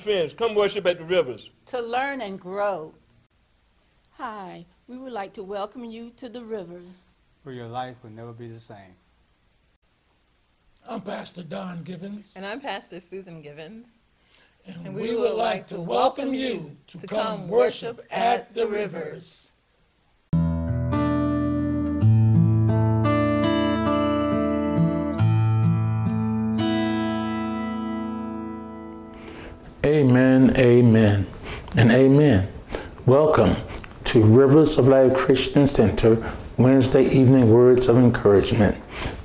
friends. Come worship at the rivers. to learn and grow. Hi, we would like to welcome you to the Rivers. where your life will never be the same. I'm Pastor Don Givens, And I'm Pastor Susan Givens. and, and we, would like to welcome you to come worship at the rivers. Amen, amen, and amen. Welcome to Rivers of Life Christian Center Wednesday evening words of encouragement.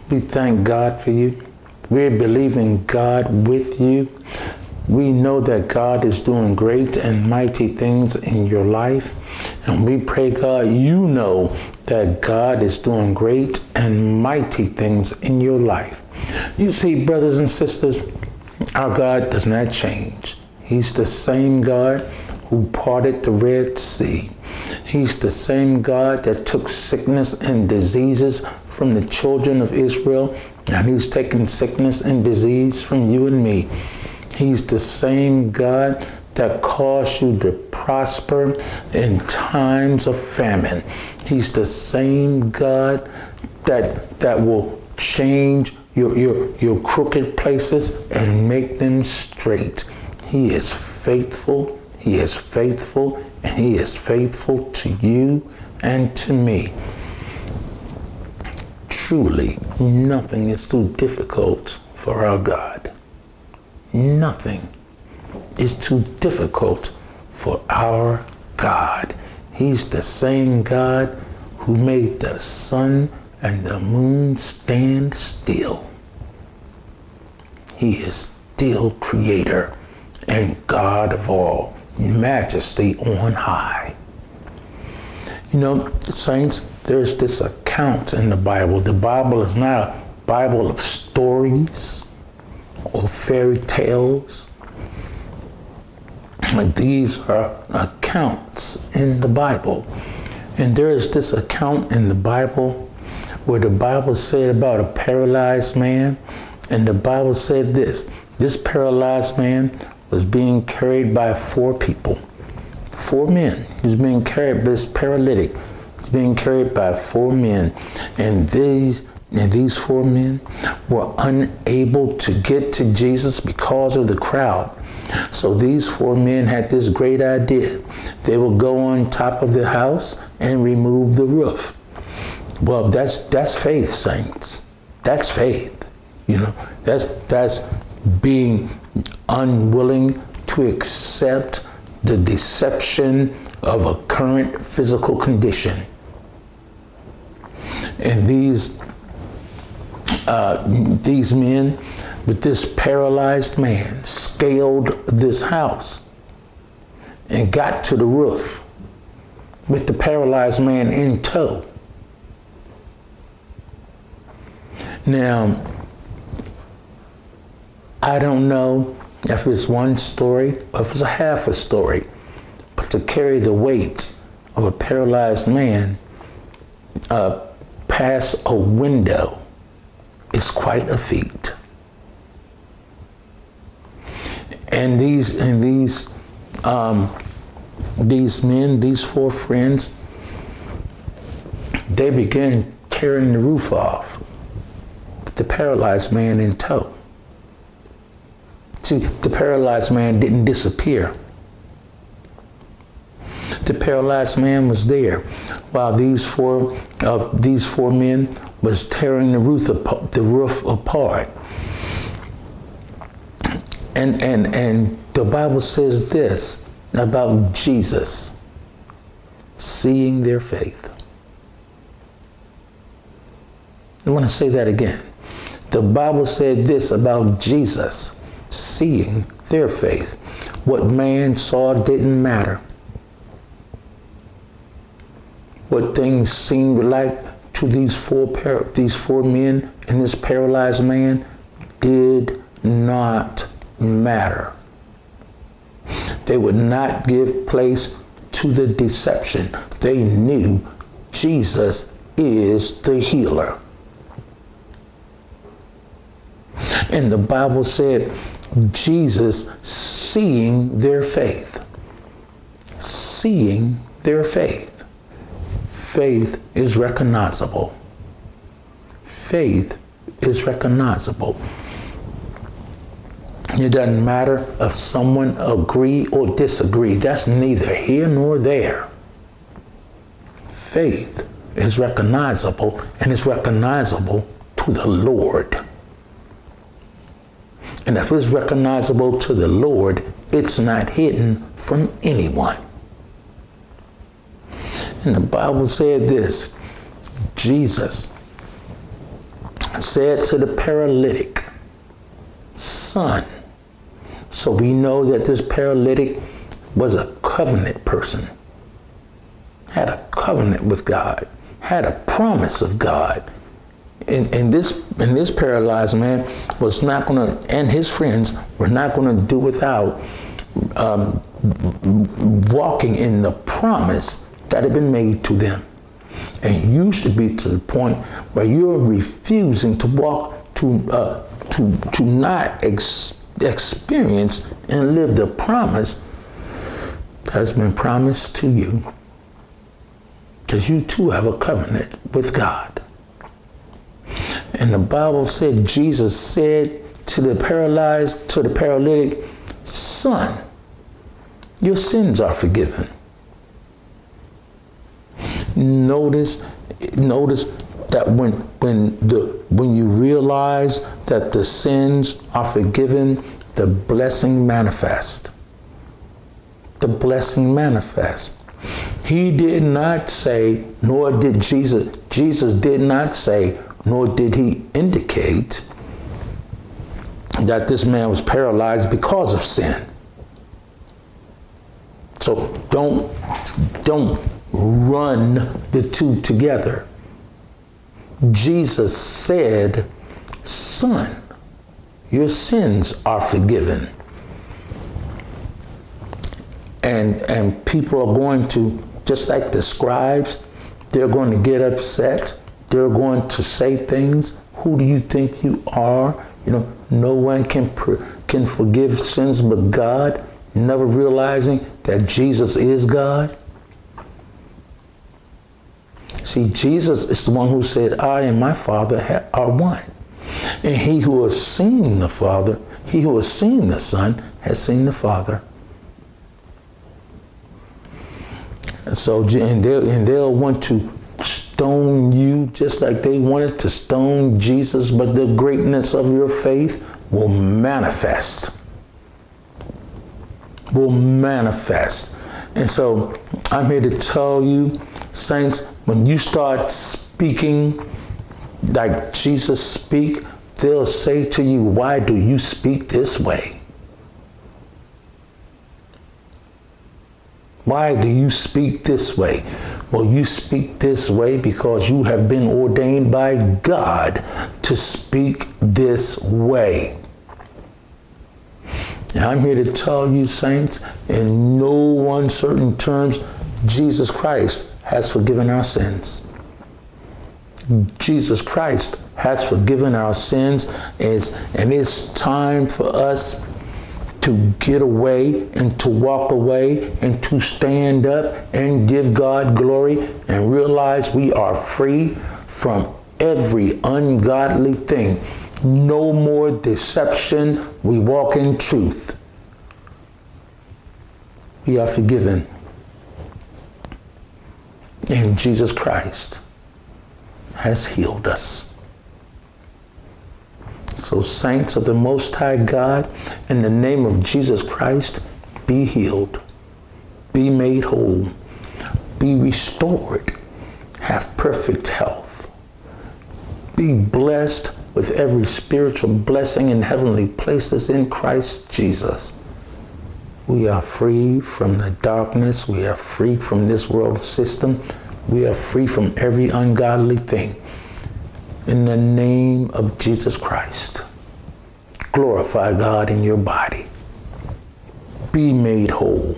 We thank God for you. We believe in God with you. We know that God is doing great and mighty things in your life. And we pray, God, you know that God is doing great and mighty things in your life. You see, brothers and sisters, our God does not change. He's the same God who parted the Red Sea. He's the same God that took sickness and diseases from the children of Israel, and He's taken sickness and disease from you and me. He's the same God that caused you to prosper in times of famine. He's the same God that that will change your, your, your crooked places and make them straight. He is faithful, He is faithful, and He is faithful to you and to me. Truly, nothing is too difficult for our God. Nothing is too difficult for our God. He's the same God who made the sun and the moon stand still. He is still creator and God of all, majesty on high. You know, saints, there's this account in the Bible. The Bible is not a Bible of stories or fairy tales. These are accounts in the Bible. And there is this account in the Bible where the Bible said about a paralyzed man, and the Bible said this this paralyzed man was being carried by four people, four men. He was being carried, this paralytic He's being carried by four men, and these and these four men were unable to get to Jesus because of the crowd. So these four men had this great idea. They would go on top of the house and remove the roof. Well, that's that's faith, saints. That's faith. You know, that's that's being unwilling to accept the deception of a current physical condition. And these uh, these men with this paralyzed man scaled this house and got to the roof with the paralyzed man in tow. Now, I don't know if it's one story or if it's a half a story, but to carry the weight of a paralyzed man uh, past a window is quite a feat. And these and these um, these men, these four friends, they began tearing the roof off with the paralyzed man in tow. See, the paralyzed man didn't disappear. The paralyzed man was there while these four of these four men was tearing the roof the roof apart. And and and the Bible says this about Jesus seeing their faith. I want to say that again. The Bible said this about Jesus seeing their faith. What man saw didn't matter. What things seemed like to these four par- these four men and this paralyzed man did not matter. They would not give place to the deception. They knew Jesus is the healer. And the Bible said Jesus seeing their faith. Seeing their faith. Faith is recognizable. Faith is recognizable. It doesn't matter if someone agree or disagree. That's neither here nor there. Faith is recognizable and is recognizable to the Lord. And if it's recognizable to the Lord, it's not hidden from anyone. And the Bible said this Jesus said to the paralytic, Son, so we know that this paralytic was a covenant person, had a covenant with God, had a promise of God. And, and this and this paralyzed man was not going to, and his friends were not going to do without um, walking in the promise that had been made to them. And you should be to the point where you're refusing to walk to uh, to to not ex- experience and live the promise that has been promised to you. Because you too have a covenant with God. And the Bible said Jesus said to the paralyzed, to the paralytic, Son, your sins are forgiven. Notice, notice that when when the when you realize that the sins are forgiven, the blessing manifest. The blessing manifest. He did not say, nor did Jesus, Jesus did not say, nor did he indicate that this man was paralyzed because of sin. So don't don't run the two together. Jesus said, Son, your sins are forgiven. And, and people are going to, just like the scribes, they're going to get upset. They're going to say things. Who do you think you are? You know, no one can, can forgive sins but God, never realizing that Jesus is God. See, Jesus is the one who said, I and my Father are one. And he who has seen the Father, he who has seen the Son, has seen the Father. And so, and they'll, and they'll want to stone you just like they wanted to stone Jesus, but the greatness of your faith will manifest. Will manifest. And so I'm here to tell you, saints, when you start speaking like Jesus speak, they'll say to you, why do you speak this way? Why do you speak this way? Well, you speak this way because you have been ordained by God to speak this way. And I'm here to tell you, saints, in no uncertain terms, Jesus Christ has forgiven our sins. Jesus Christ has forgiven our sins, and it's time for us to get away and to walk away and to stand up and give God glory and realize we are free from every ungodly thing. No more deception. We walk in truth. We are forgiven and Jesus Christ has healed us. So, saints of the Most High God, in the name of Jesus Christ, be healed, be made whole, be restored, have perfect health, be blessed with every spiritual blessing in heavenly places in Christ Jesus. We are free from the darkness. We are free from this world system. We are free from every ungodly thing. In the name of Jesus Christ, glorify God in your body. Be made whole.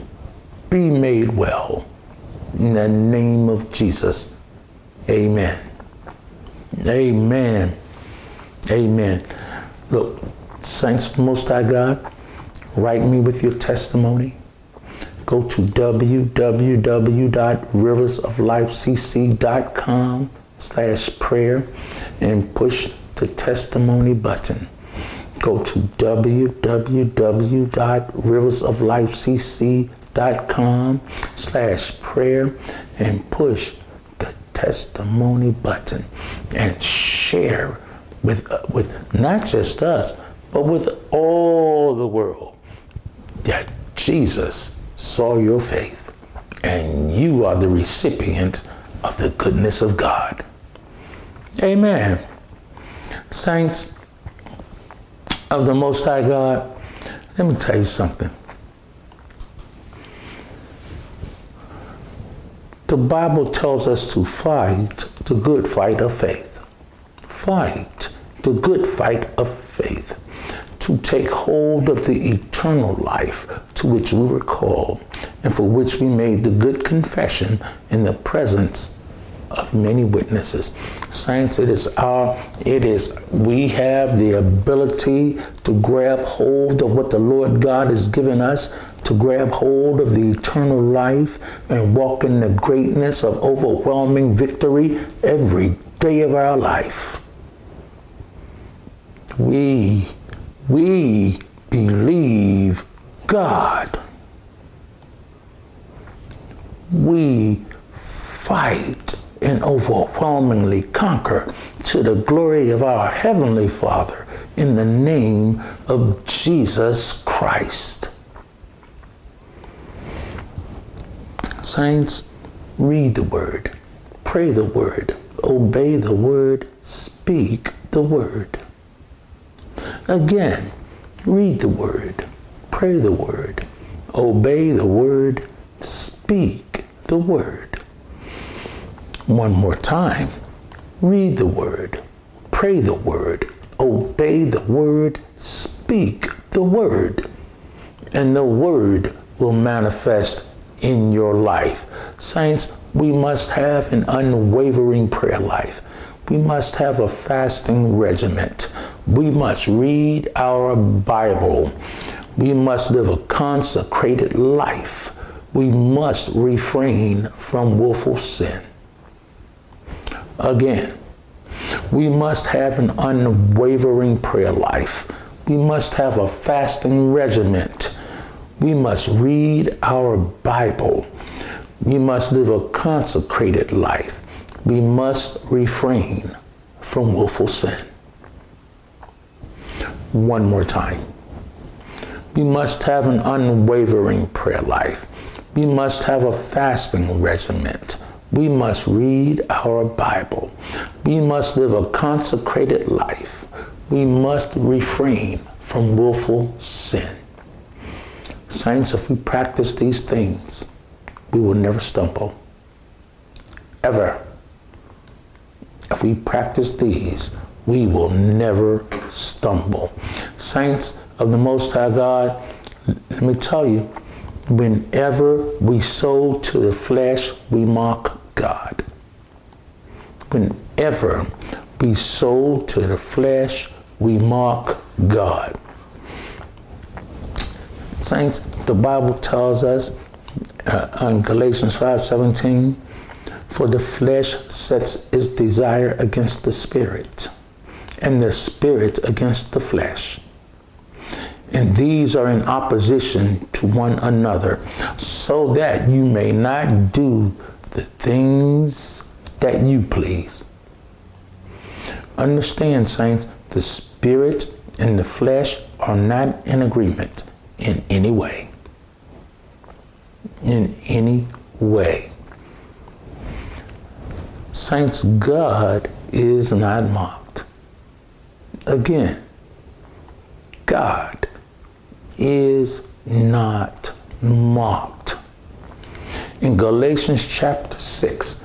Be made well. In the name of Jesus. Amen. Amen. Amen. Look, Saints, Most High God, write me with your testimony. Go to www.riversoflifecc.com slash prayer and push the testimony button. Go to www.riversoflifecc.com slash prayer and push the testimony button and share with, with not just us, but with all the world that Jesus saw your faith and you are the recipient of the goodness of God. Amen. Saints of the Most High God, let me tell you something. The Bible tells us to fight the good fight of faith. Fight the good fight of faith. To take hold of the eternal life to which we were called and for which we made the good confession in the presence of many witnesses. Saints, it is our, it is, we have the ability to grab hold of what the Lord God has given us, to grab hold of the eternal life and walk in the greatness of overwhelming victory every day of our life. We, we believe God. We fight and overwhelmingly conquer to the glory of our Heavenly Father in the name of Jesus Christ. Saints, read the Word, pray the Word, obey the Word, speak the Word. Again, read the Word, pray the Word, obey the Word, speak the Word. One more time. Read the word, pray the word, obey the word, speak the word, and the word will manifest in your life. Saints, we must have an unwavering prayer life. We must have a fasting regiment. We must read our Bible. We must live a consecrated life. We must refrain from willful sin. Again, we must have an unwavering prayer life. We must have a fasting regiment. We must read our Bible. We must live a consecrated life. We must refrain from willful sin. One more time. We must have an unwavering prayer life. We must have a fasting regiment. We must read our Bible. We must live a consecrated life. We must refrain from willful sin. Saints, if we practice these things, we will never stumble. Ever. If we practice these, we will never stumble. Saints of the Most High God, let me tell you, Whenever we sow to the flesh, we mock God. Whenever we sow to the flesh, we mock God. Saints, the Bible tells us uh, in Galatians 5:17, for the flesh sets its desire against the spirit, and the spirit against the flesh and these are in opposition to one another, so that you may not do the things that you please. Understand, saints, the spirit and the flesh are not in agreement in any way. In any way. Saints, God is not mocked. Again, God is not mocked. In Galatians chapter 6,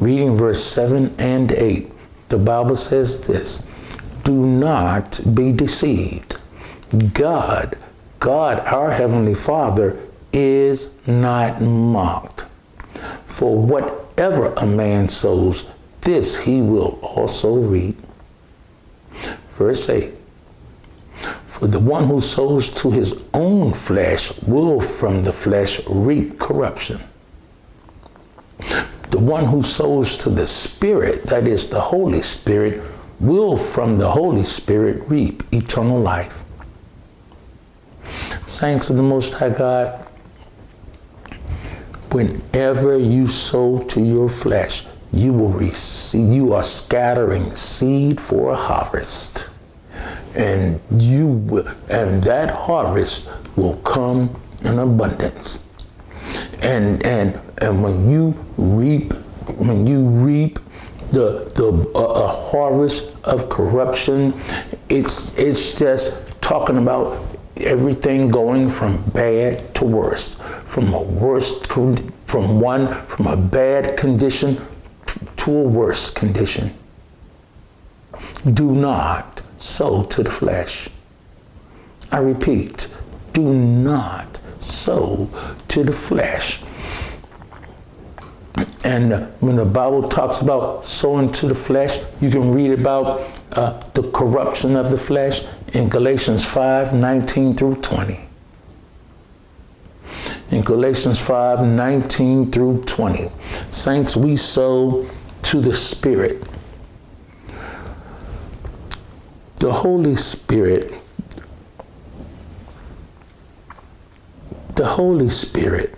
reading verse 7 and 8, the Bible says this Do not be deceived. God, God, our Heavenly Father, is not mocked. For whatever a man sows, this he will also reap. Verse 8 For the one who sows to his own flesh will from the flesh reap corruption. The one who sows to the Spirit, that is the Holy Spirit, will from the Holy Spirit reap eternal life. Saints of the Most High God, whenever you sow to your flesh, you will receive, you are scattering seed for a harvest. And you will, and that harvest will come in abundance. And and and when you reap, when you reap the the a, a harvest of corruption, it's it's just talking about everything going from bad to worse, from a worst from one from a bad condition to a worse condition. Do not sow to the flesh. I repeat, do not sow to the flesh. And when the Bible talks about sowing to the flesh, you can read about uh, the corruption of the flesh in Galatians 5 19 through 20. In Galatians 5 19 through 20. Saints, we sow to the Spirit. The Holy Spirit, the Holy Spirit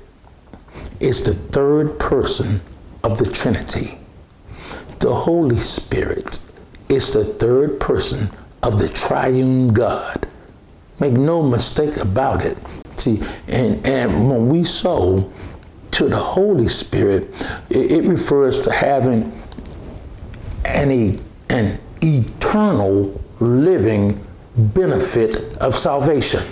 is the third person of the Trinity. The Holy Spirit is the third person of the triune God. Make no mistake about it. See, and, and when we sow to the Holy Spirit, it, it refers to having an, an eternal living benefit of salvation.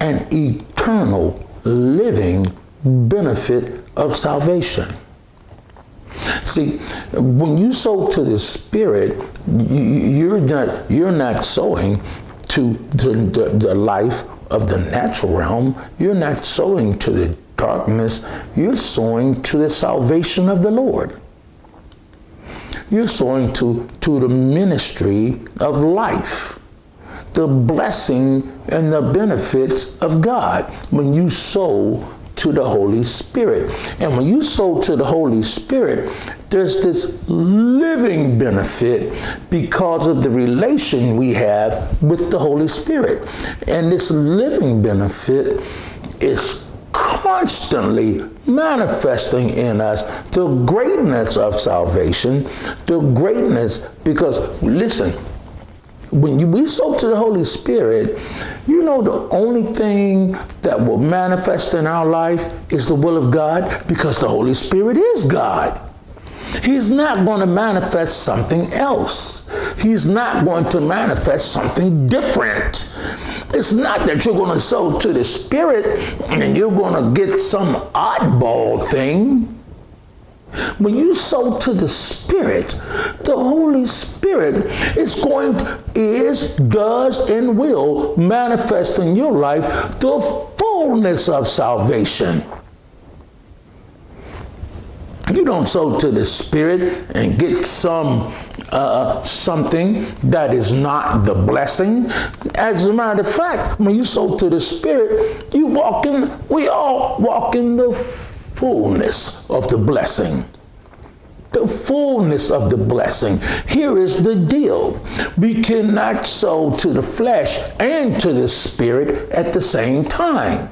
An eternal living benefit of salvation. See, when you sow to the Spirit, you're not you're not sowing to the, the, the life of the natural realm. You're not sowing to the darkness. You're sowing to the salvation of the Lord. You're sowing to, to the ministry of life, the blessing and the benefits of God when you sow to the Holy Spirit. And when you sow to the Holy Spirit, there's this living benefit because of the relation we have with the Holy Spirit. And this living benefit is constantly manifesting in us the greatness of salvation, the greatness, because listen, when you, we sow to the Holy Spirit, you know the only thing that will manifest in our life is the will of God because the Holy Spirit is God. He's not going to manifest something else. He's not going to manifest something different. It's not that you're going to sow to the Spirit and you're going to get some oddball thing. When you sow to the Spirit, the Holy Spirit is going to, is, does, and will manifest in your life the fullness of salvation. You don't sow to the Spirit and get some uh, something that is not the blessing. As a matter of fact, when you sow to the Spirit, you walk in. We all walk in the fullness of the blessing. The fullness of the blessing. Here is the deal we cannot sow to the flesh and to the spirit at the same time.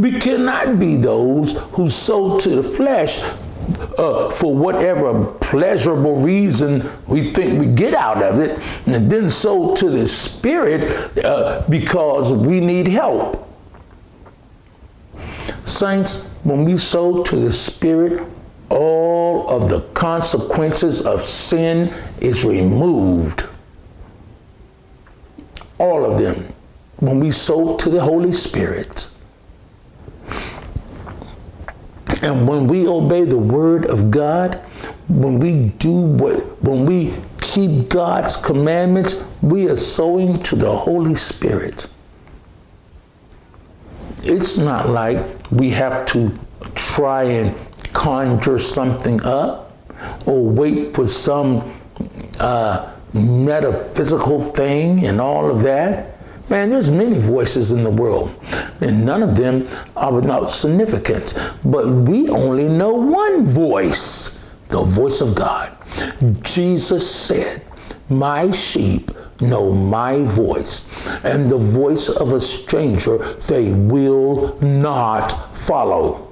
We cannot be those who sow to the flesh uh, for whatever pleasurable reason we think we get out of it, and then sow to the spirit uh, because we need help. Saints, when we sow to the Spirit, all of the consequences of sin is removed. All of them. When we sow to the Holy Spirit. And when we obey the word of God, when we do what, when we keep God's commandments, we are sowing to the Holy Spirit. It's not like we have to try and conjure something up or wait for some uh, metaphysical thing and all of that. Man, there's many voices in the world, and none of them are without significance. But we only know one voice, the voice of God. Jesus said, My sheep know my voice, and the voice of a stranger they will not follow.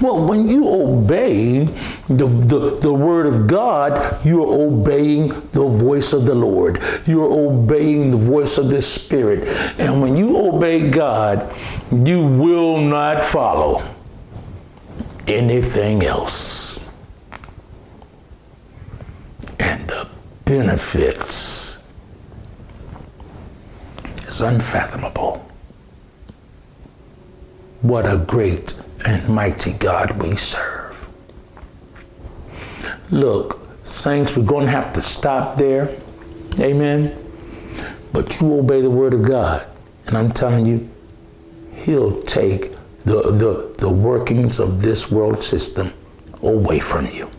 Well, when you obey the, the, the word of God, you're obeying the voice of the Lord. You're obeying the voice of the Spirit. And when you obey God, you will not follow anything else. And the benefits is unfathomable. What a great and mighty God we serve. Look, saints, we're going to have to stop there. Amen. But you obey the word of God. And I'm telling you, He'll take the, the, the workings of this world system away from you.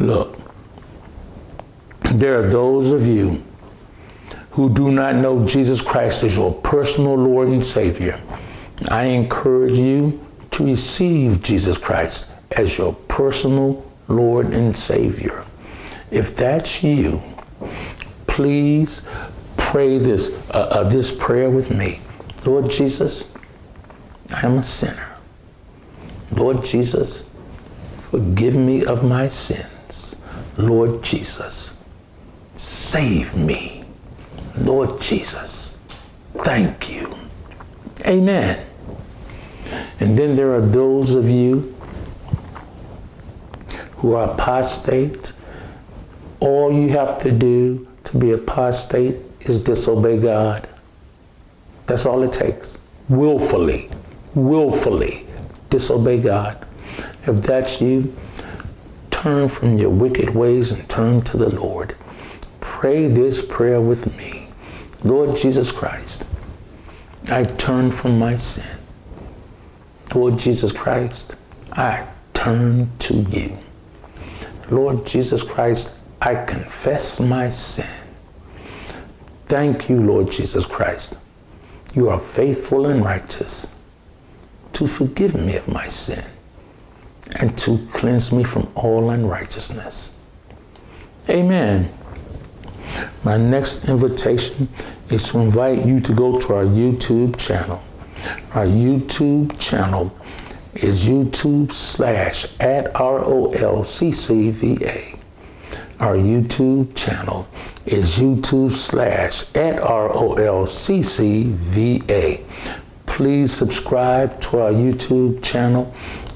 Look, there are those of you who do not know Jesus Christ as your personal Lord and Savior. I encourage you to receive Jesus Christ as your personal Lord and Savior. If that's you, please pray this, uh, uh, this prayer with me. Lord Jesus, I am a sinner. Lord Jesus, forgive me of my sins. Lord Jesus, save me. Lord Jesus, thank you. Amen. And then there are those of you who are apostate. All you have to do to be apostate is disobey God. That's all it takes. Willfully, willfully disobey God. If that's you, turn from your wicked ways and turn to the Lord. Pray this prayer with me. Lord Jesus Christ, I turn from my sin. Lord Jesus Christ, I turn to you. Lord Jesus Christ, I confess my sin. Thank you, Lord Jesus Christ. You are faithful and righteous to forgive me of my sin and to cleanse me from all unrighteousness. Amen. My next invitation is to invite you to go to our YouTube channel. Our YouTube channel is YouTube slash at ROLCCVA. Our YouTube channel is YouTube slash at ROLCCVA. Please subscribe to our YouTube channel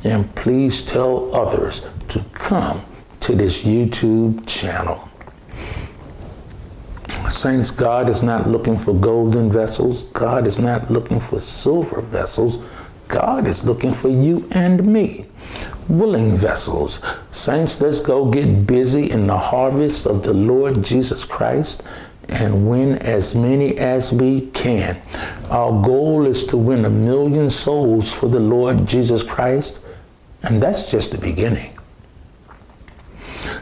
and please tell others to come to this YouTube channel. Saints, God is not looking for golden vessels. God is not looking for silver vessels. God is looking for you and me, willing vessels. Saints, let's go get busy in the harvest of the Lord Jesus Christ and win as many as we can. Our goal is to win a million souls for the Lord Jesus Christ, and that's just the beginning.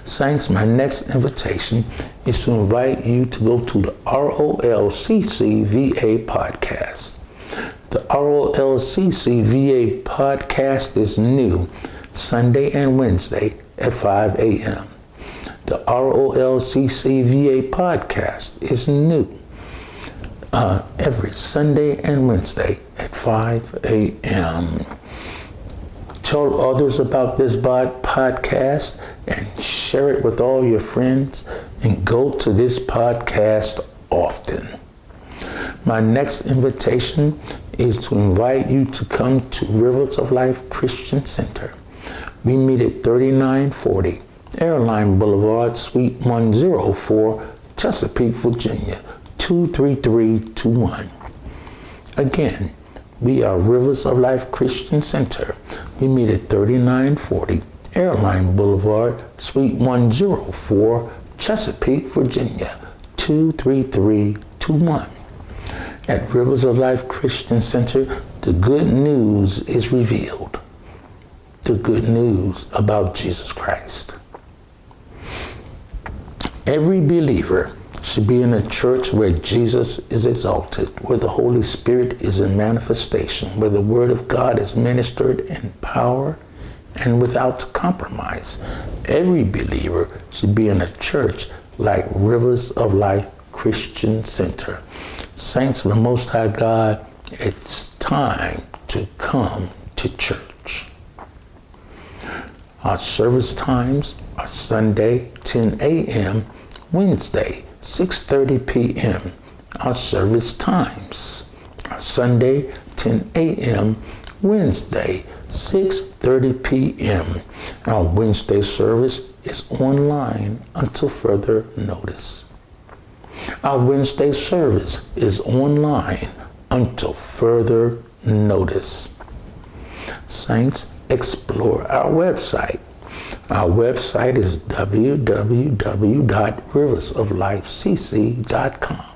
Saints, my next invitation is to invite you to go to the ROLCCVA podcast. The ROLCCVA podcast is new Sunday and Wednesday at 5 a.m. The ROLCCVA podcast is new uh, every Sunday and Wednesday at 5 a.m. Tell others about this podcast and share it with all your friends and go to this podcast often. My next invitation is to invite you to come to Rivers of Life Christian Center. We meet at 3940 Airline Boulevard, Suite 104, Chesapeake, Virginia, 23321. Again, we are Rivers of Life Christian Center. We meet at 3940 Airline Boulevard, Suite 104, Chesapeake, Virginia, 23321. At Rivers of Life Christian Center, the good news is revealed. the good news about Jesus Christ. Every believer should be in a church where Jesus is exalted, where the Holy Spirit is in manifestation, where the Word of God is ministered in power and without compromise. Every believer should be in a church like Rivers of Life Christian Center. Saints of the Most High God, it's time to come to church. Our service times are Sunday 10 a.m., Wednesday 6:30 p.m. Our service times Sunday 10 a.m., Wednesday 6:30 p.m. Our Wednesday service is online until further notice. Our Wednesday service is online until further notice. Saints, explore our website. Our website is www.riversoflifecc.com.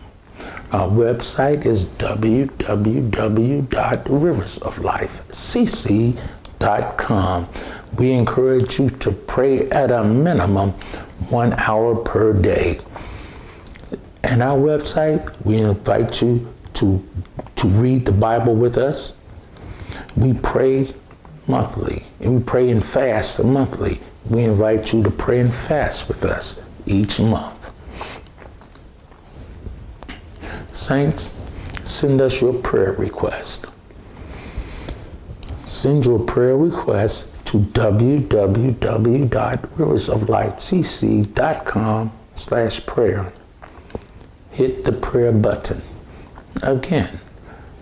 Our website is www.riversoflifecc.com. We encourage you to pray at a minimum one hour per day. And our website, we invite you to, to read the Bible with us. We pray monthly, and we pray and fast monthly. We invite you to pray and fast with us each month. Saints, send us your prayer request. Send your prayer request to www.riversoflifecc.com slash prayer. Hit the prayer button. Again,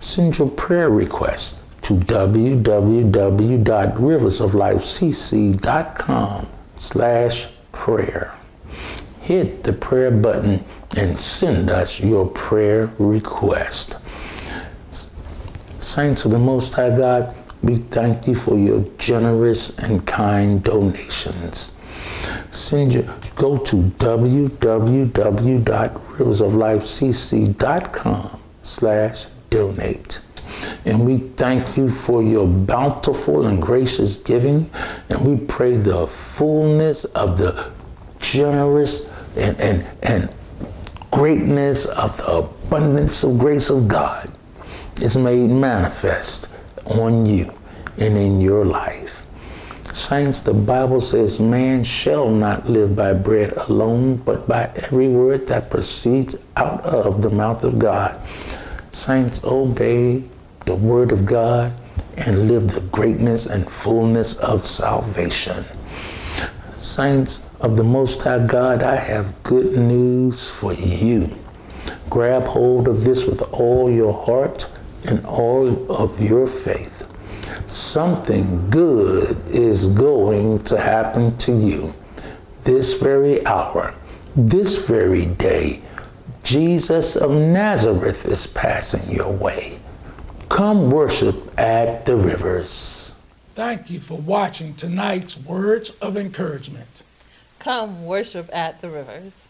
send your prayer request to www.riversoflifecc.com slash prayer. Hit the prayer button and send us your prayer request. Saints of the Most High God, we thank you for your generous and kind donations. Send your, go to www.riversoflifecc.com slash donate. And we thank you for your bountiful and gracious giving. And we pray the fullness of the generous and, and, and greatness of the abundance of grace of God is made manifest on you and in your life. Saints, the Bible says, Man shall not live by bread alone, but by every word that proceeds out of the mouth of God. Saints, obey the word of God and live the greatness and fullness of salvation. Saints of the Most High God, I have good news for you. Grab hold of this with all your heart and all of your faith. Something good is going to happen to you this very hour, this very day. Jesus of Nazareth is passing your way. Come worship at the rivers. Thank you for watching tonight's Words of Encouragement. Come worship at the rivers.